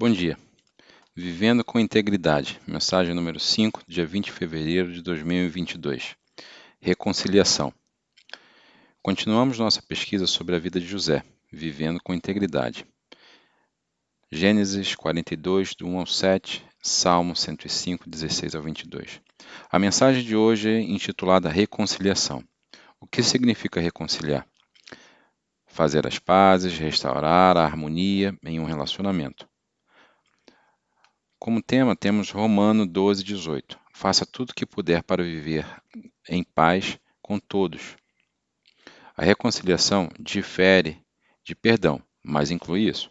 Bom dia. Vivendo com integridade. Mensagem número 5, dia 20 de fevereiro de 2022. Reconciliação. Continuamos nossa pesquisa sobre a vida de José, vivendo com integridade. Gênesis 42, do 1 ao 7, Salmo 105, 16 ao 22. A mensagem de hoje é intitulada Reconciliação. O que significa reconciliar? Fazer as pazes, restaurar a harmonia em um relacionamento. Como tema, temos Romano 12, 18. Faça tudo o que puder para viver em paz com todos. A reconciliação difere de perdão, mas inclui isso.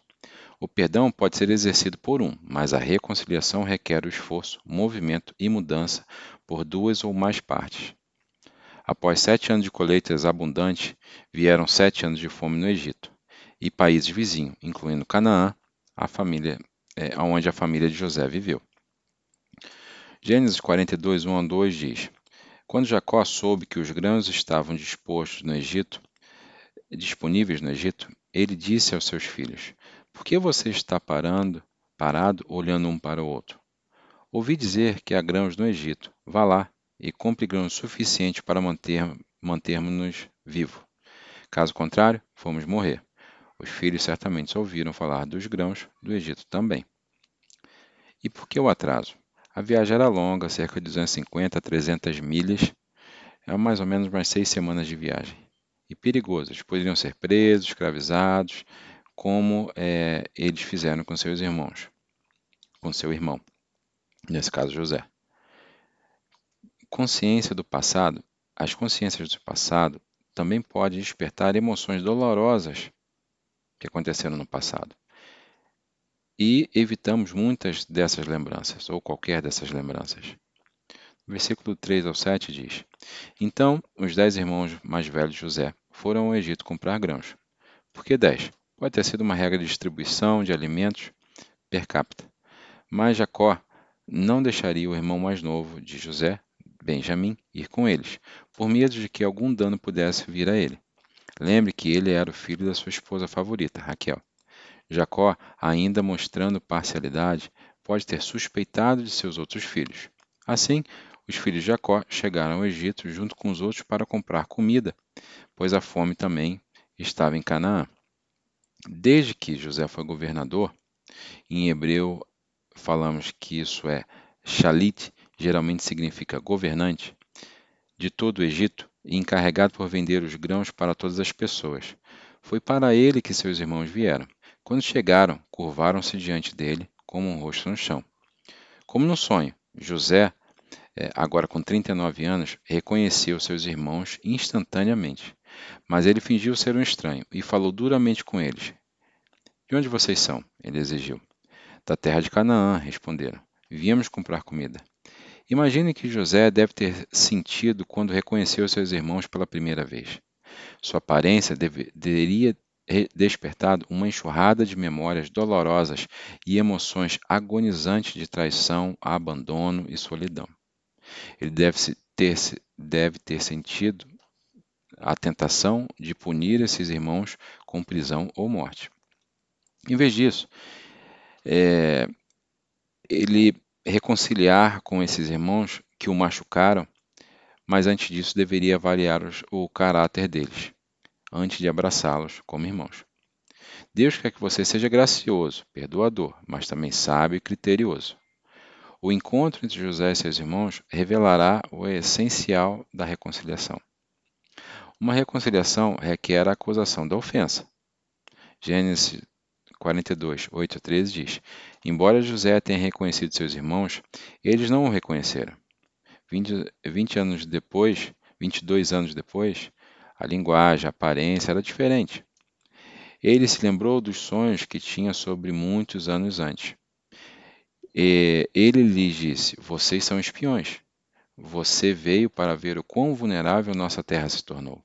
O perdão pode ser exercido por um, mas a reconciliação requer o esforço, movimento e mudança por duas ou mais partes. Após sete anos de colheitas abundantes, vieram sete anos de fome no Egito e países vizinhos, incluindo Canaã, a família é, onde a família de José viveu. Gênesis 42, 1 a 2 diz: Quando Jacó soube que os grãos estavam dispostos no Egito, disponíveis no Egito, ele disse aos seus filhos: Por que você está parando, parado, olhando um para o outro? Ouvi dizer que há grãos no Egito. Vá lá e compre grãos suficiente para manter, mantermos-nos vivos. Caso contrário, vamos morrer. Os filhos certamente ouviram falar dos grãos do Egito também. E por que o atraso? A viagem era longa, cerca de 250 a 300 milhas, é mais ou menos mais seis semanas de viagem. E perigosas, poderiam ser presos, escravizados, como é, eles fizeram com seus irmãos, com seu irmão, nesse caso José. Consciência do passado. As consciências do passado também podem despertar emoções dolorosas que aconteceram no passado. E evitamos muitas dessas lembranças, ou qualquer dessas lembranças. versículo 3 ao 7 diz: Então os dez irmãos mais velhos de José foram ao Egito comprar grãos. Por que dez? Pode ter sido uma regra de distribuição de alimentos per capita. Mas Jacó não deixaria o irmão mais novo de José, Benjamim, ir com eles, por medo de que algum dano pudesse vir a ele. Lembre que ele era o filho da sua esposa favorita, Raquel. Jacó, ainda mostrando parcialidade, pode ter suspeitado de seus outros filhos. Assim, os filhos de Jacó chegaram ao Egito junto com os outros para comprar comida, pois a fome também estava em Canaã. Desde que José foi governador, em hebreu falamos que isso é shalit, geralmente significa governante, de todo o Egito, e encarregado por vender os grãos para todas as pessoas. Foi para ele que seus irmãos vieram. Quando chegaram, curvaram-se diante dele, como um rosto no chão. Como no sonho, José, é, agora com 39 anos, reconheceu seus irmãos instantaneamente. Mas ele fingiu ser um estranho e falou duramente com eles. De onde vocês são? Ele exigiu. Da terra de Canaã, responderam. Viemos comprar comida. Imagine que José deve ter sentido quando reconheceu seus irmãos pela primeira vez. Sua aparência deveria despertado uma enxurrada de memórias dolorosas e emoções agonizantes de traição, abandono e solidão. Ele deve ter, deve ter sentido a tentação de punir esses irmãos com prisão ou morte. Em vez disso, é, ele reconciliar com esses irmãos que o machucaram, mas antes disso deveria avaliar os, o caráter deles, antes de abraçá-los como irmãos. Deus quer que você seja gracioso, perdoador, mas também sábio e criterioso. O encontro entre José e seus irmãos revelará o essencial da reconciliação. Uma reconciliação requer a acusação da ofensa. Gênesis 42, 8 a 13 diz: Embora José tenha reconhecido seus irmãos, eles não o reconheceram. 20, 20 anos depois, 22 anos depois, a linguagem, a aparência era diferente. Ele se lembrou dos sonhos que tinha sobre muitos anos antes. E ele lhes disse: Vocês são espiões. Você veio para ver o quão vulnerável nossa terra se tornou.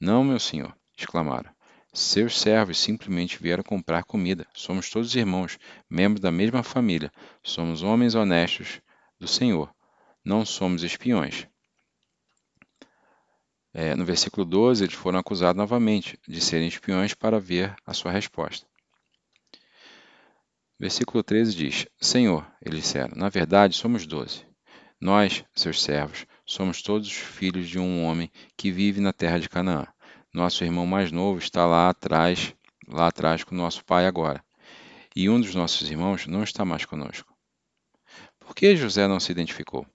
Não, meu senhor, exclamaram. Seus servos simplesmente vieram comprar comida. Somos todos irmãos, membros da mesma família. Somos homens honestos do Senhor. Não somos espiões. É, no versículo 12, eles foram acusados novamente de serem espiões para ver a sua resposta. Versículo 13 diz: Senhor, eles disseram, na verdade somos doze. Nós, seus servos, somos todos filhos de um homem que vive na terra de Canaã. Nosso irmão mais novo está lá atrás, lá atrás com nosso pai agora. E um dos nossos irmãos não está mais conosco. Por que José não se identificou?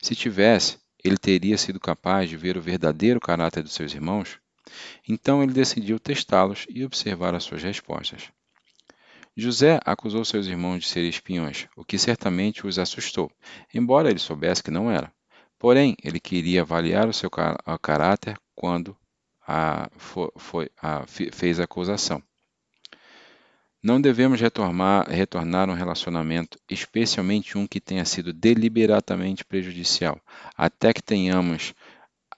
Se tivesse, ele teria sido capaz de ver o verdadeiro caráter dos seus irmãos? Então ele decidiu testá-los e observar as suas respostas. José acusou seus irmãos de serem espiões, o que certamente os assustou, embora ele soubesse que não era. Porém, ele queria avaliar o seu caráter quando a, foi, a, fez a acusação. Não devemos retornar, retornar um relacionamento, especialmente um que tenha sido deliberadamente prejudicial, até que tenhamos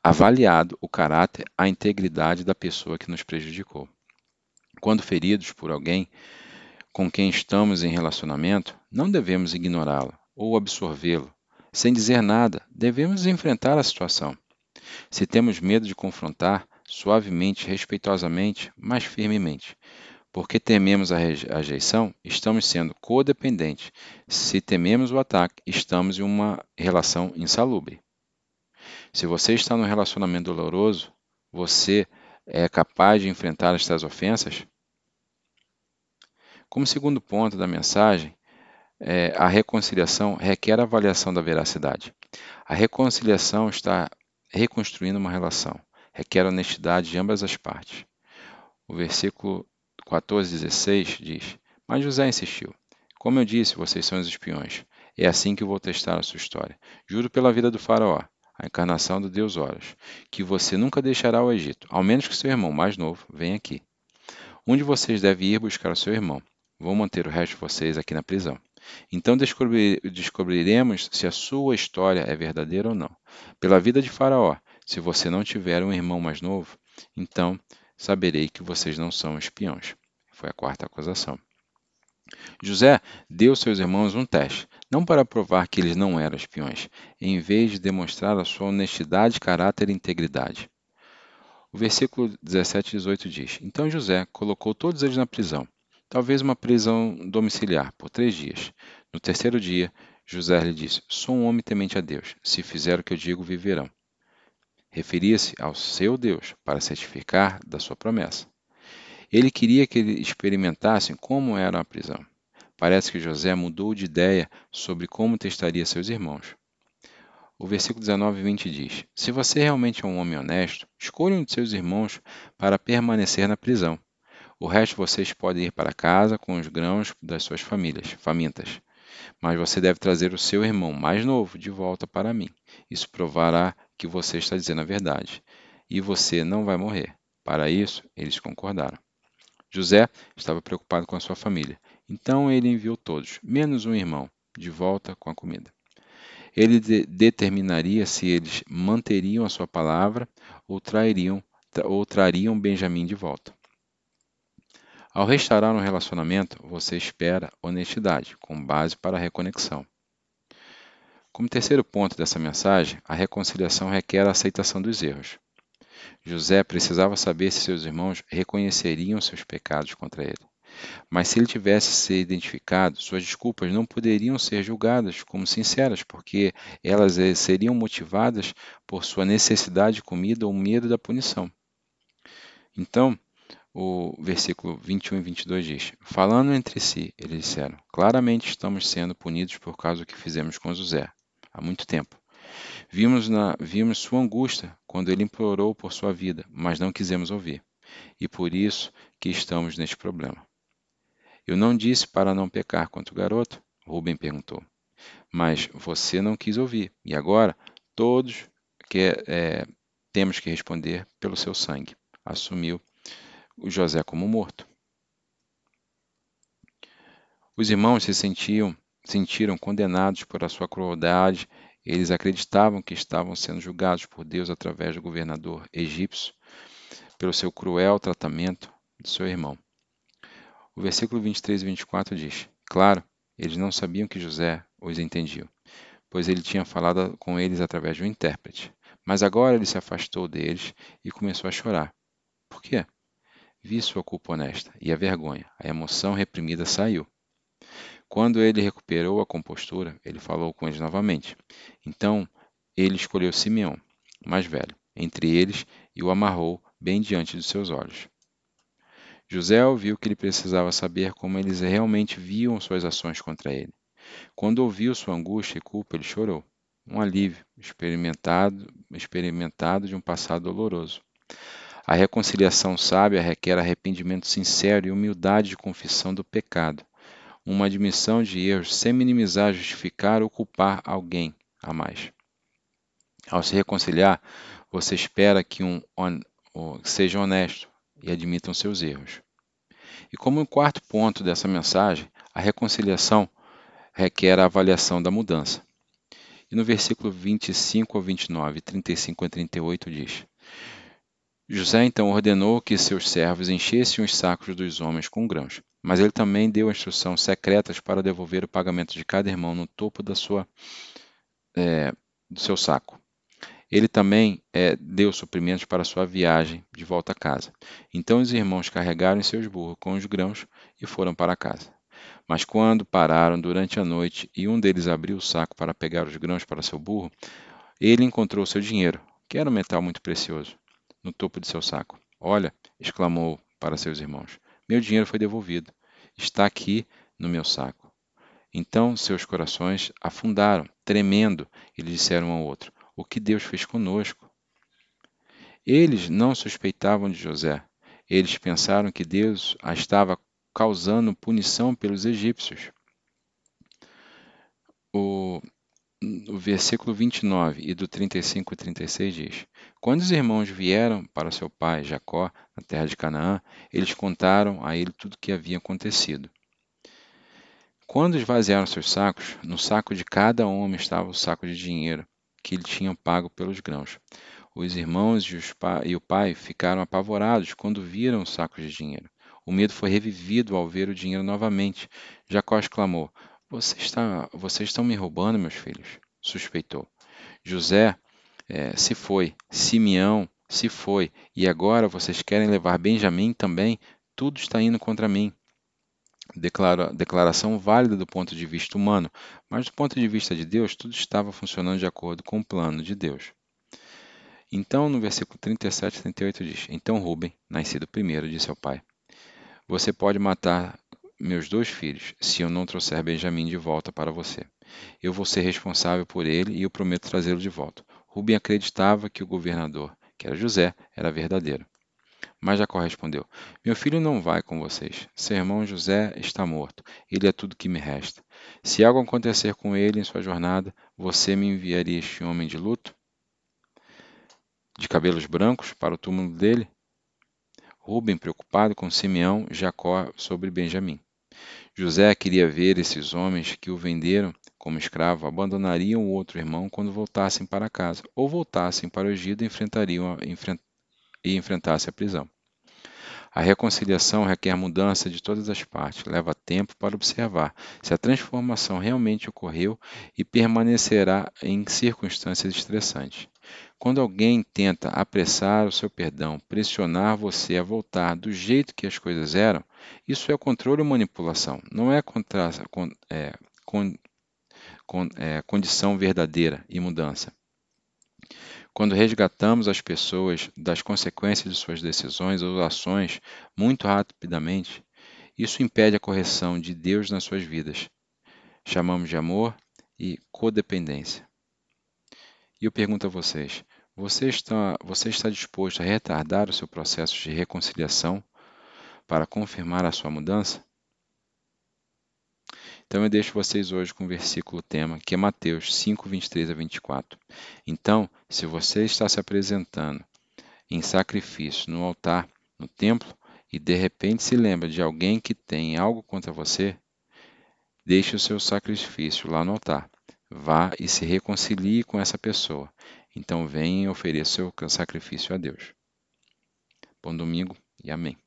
avaliado o caráter, a integridade da pessoa que nos prejudicou. Quando feridos por alguém, com quem estamos em relacionamento, não devemos ignorá-lo ou absorvê-lo. Sem dizer nada, devemos enfrentar a situação. Se temos medo de confrontar, suavemente, respeitosamente, mas firmemente. Porque tememos a rejeição, estamos sendo codependentes. Se tememos o ataque, estamos em uma relação insalubre. Se você está num relacionamento doloroso, você é capaz de enfrentar estas ofensas? Como segundo ponto da mensagem, é, a reconciliação requer avaliação da veracidade. A reconciliação está reconstruindo uma relação, requer honestidade de ambas as partes. O versículo 14, 16 diz: Mas José insistiu: Como eu disse, vocês são os espiões. É assim que vou testar a sua história. Juro pela vida do Faraó, a encarnação do Deus Horus, que você nunca deixará o Egito, ao menos que seu irmão mais novo venha aqui. Um de vocês deve ir buscar o seu irmão. Vou manter o resto de vocês aqui na prisão. Então descobrir, descobriremos se a sua história é verdadeira ou não. Pela vida de Faraó, se você não tiver um irmão mais novo, então saberei que vocês não são espiões. Foi a quarta acusação. José deu seus irmãos um teste, não para provar que eles não eram espiões, em vez de demonstrar a sua honestidade, caráter e integridade. O versículo 17 e 18 diz: Então José colocou todos eles na prisão talvez uma prisão domiciliar por três dias. No terceiro dia, José lhe disse: Sou um homem temente a Deus. Se fizer o que eu digo, viverão. Referia-se ao seu Deus para certificar da sua promessa. Ele queria que eles experimentassem como era a prisão. Parece que José mudou de ideia sobre como testaria seus irmãos. O versículo 19 e 20 diz: Se você realmente é um homem honesto, escolha um de seus irmãos para permanecer na prisão. O resto vocês podem ir para casa com os grãos das suas famílias, famintas. Mas você deve trazer o seu irmão mais novo de volta para mim. Isso provará que você está dizendo a verdade. E você não vai morrer. Para isso, eles concordaram. José estava preocupado com a sua família. Então ele enviou todos, menos um irmão, de volta com a comida. Ele de determinaria se eles manteriam a sua palavra ou, trairiam, ou trariam Benjamim de volta. Ao restaurar um relacionamento, você espera honestidade, com base para a reconexão. Como terceiro ponto dessa mensagem, a reconciliação requer a aceitação dos erros. José precisava saber se seus irmãos reconheceriam seus pecados contra ele. Mas se ele tivesse se identificado, suas desculpas não poderiam ser julgadas como sinceras, porque elas eh, seriam motivadas por sua necessidade de comida ou medo da punição. Então, o versículo 21 e 22 diz: Falando entre si, eles disseram: Claramente estamos sendo punidos por causa do que fizemos com José há muito tempo. Vimos, na, vimos sua angústia quando ele implorou por sua vida, mas não quisemos ouvir. E por isso que estamos neste problema. Eu não disse para não pecar contra o garoto? Rubem perguntou. Mas você não quis ouvir, e agora todos que, é, temos que responder pelo seu sangue. Assumiu o José como morto. Os irmãos se sentiam, sentiram condenados por a sua crueldade. Eles acreditavam que estavam sendo julgados por Deus através do governador egípcio pelo seu cruel tratamento de seu irmão. O versículo 23 e 24 diz: Claro, eles não sabiam que José os entendia, pois ele tinha falado com eles através de um intérprete. Mas agora ele se afastou deles e começou a chorar. Por quê? Vi sua culpa honesta e a vergonha, a emoção reprimida saiu. Quando ele recuperou a compostura, ele falou com eles novamente. Então ele escolheu Simeão, mais velho, entre eles e o amarrou bem diante de seus olhos. José ouviu que ele precisava saber como eles realmente viam suas ações contra ele. Quando ouviu sua angústia e culpa, ele chorou. Um alívio experimentado, experimentado de um passado doloroso. A reconciliação sábia requer arrependimento sincero e humildade de confissão do pecado, uma admissão de erros sem minimizar, justificar ou culpar alguém a mais. Ao se reconciliar, você espera que um seja honesto e admitam seus erros. E como um quarto ponto dessa mensagem, a reconciliação requer a avaliação da mudança. E no versículo 25 ao 29, 35 a 38 diz: José então ordenou que seus servos enchessem os sacos dos homens com grãos, mas ele também deu instruções secretas para devolver o pagamento de cada irmão no topo da sua, é, do seu saco. Ele também é, deu suprimentos para sua viagem de volta a casa. Então os irmãos carregaram seus burros com os grãos e foram para casa. Mas quando pararam durante a noite e um deles abriu o saco para pegar os grãos para seu burro, ele encontrou seu dinheiro, que era um metal muito precioso, no topo de seu saco. Olha, exclamou para seus irmãos, meu dinheiro foi devolvido. Está aqui no meu saco. Então seus corações afundaram, tremendo, e lhe disseram um ao outro: o que Deus fez conosco. Eles não suspeitavam de José. Eles pensaram que Deus a estava causando punição pelos egípcios. O, o versículo 29 e do 35 e 36 diz: Quando os irmãos vieram para seu pai Jacó, na terra de Canaã, eles contaram a ele tudo o que havia acontecido. Quando esvaziaram seus sacos, no saco de cada homem estava o saco de dinheiro que lhe tinham pago pelos grãos. Os irmãos os e o pai ficaram apavorados quando viram os sacos de dinheiro. O medo foi revivido ao ver o dinheiro novamente. Jacó exclamou: Você está, Vocês estão me roubando, meus filhos? Suspeitou. José é, se foi. Simeão se foi. E agora vocês querem levar Benjamim também? Tudo está indo contra mim declara, declaração válida do ponto de vista humano, mas do ponto de vista de Deus, tudo estava funcionando de acordo com o plano de Deus. Então, no versículo 37 e 38 diz: Então Rubem, nascido primeiro, disse ao pai: Você pode matar meus dois filhos se eu não trouxer Benjamim de volta para você. Eu vou ser responsável por ele e eu prometo trazê-lo de volta. Rubem acreditava que o governador, que era José, era verdadeiro. Mas Jacó respondeu: Meu filho não vai com vocês. Seu irmão José está morto. Ele é tudo que me resta. Se algo acontecer com ele em sua jornada, você me enviaria este homem de luto? De cabelos brancos para o túmulo dele? Rubem, preocupado com Simeão, Jacó sobre Benjamim. José queria ver esses homens que o venderam como escravo abandonariam o outro irmão quando voltassem para casa, ou voltassem para o Egito e enfrentariam, enfrent, e enfrentasse a prisão. A reconciliação requer mudança de todas as partes, leva tempo para observar se a transformação realmente ocorreu e permanecerá em circunstâncias estressantes. Quando alguém tenta apressar o seu perdão, pressionar você a voltar do jeito que as coisas eram, isso é controle ou manipulação, não é, contra, é, con, con, é condição verdadeira e mudança. Quando resgatamos as pessoas das consequências de suas decisões ou ações muito rapidamente, isso impede a correção de Deus nas suas vidas. Chamamos de amor e codependência. E eu pergunto a vocês: você está, você está disposto a retardar o seu processo de reconciliação para confirmar a sua mudança? Então eu deixo vocês hoje com o versículo tema, que é Mateus 5, 23 a 24. Então, se você está se apresentando em sacrifício no altar, no templo, e de repente se lembra de alguém que tem algo contra você, deixe o seu sacrifício lá no altar. Vá e se reconcilie com essa pessoa. Então venha e ofereça o seu sacrifício a Deus. Bom domingo e amém.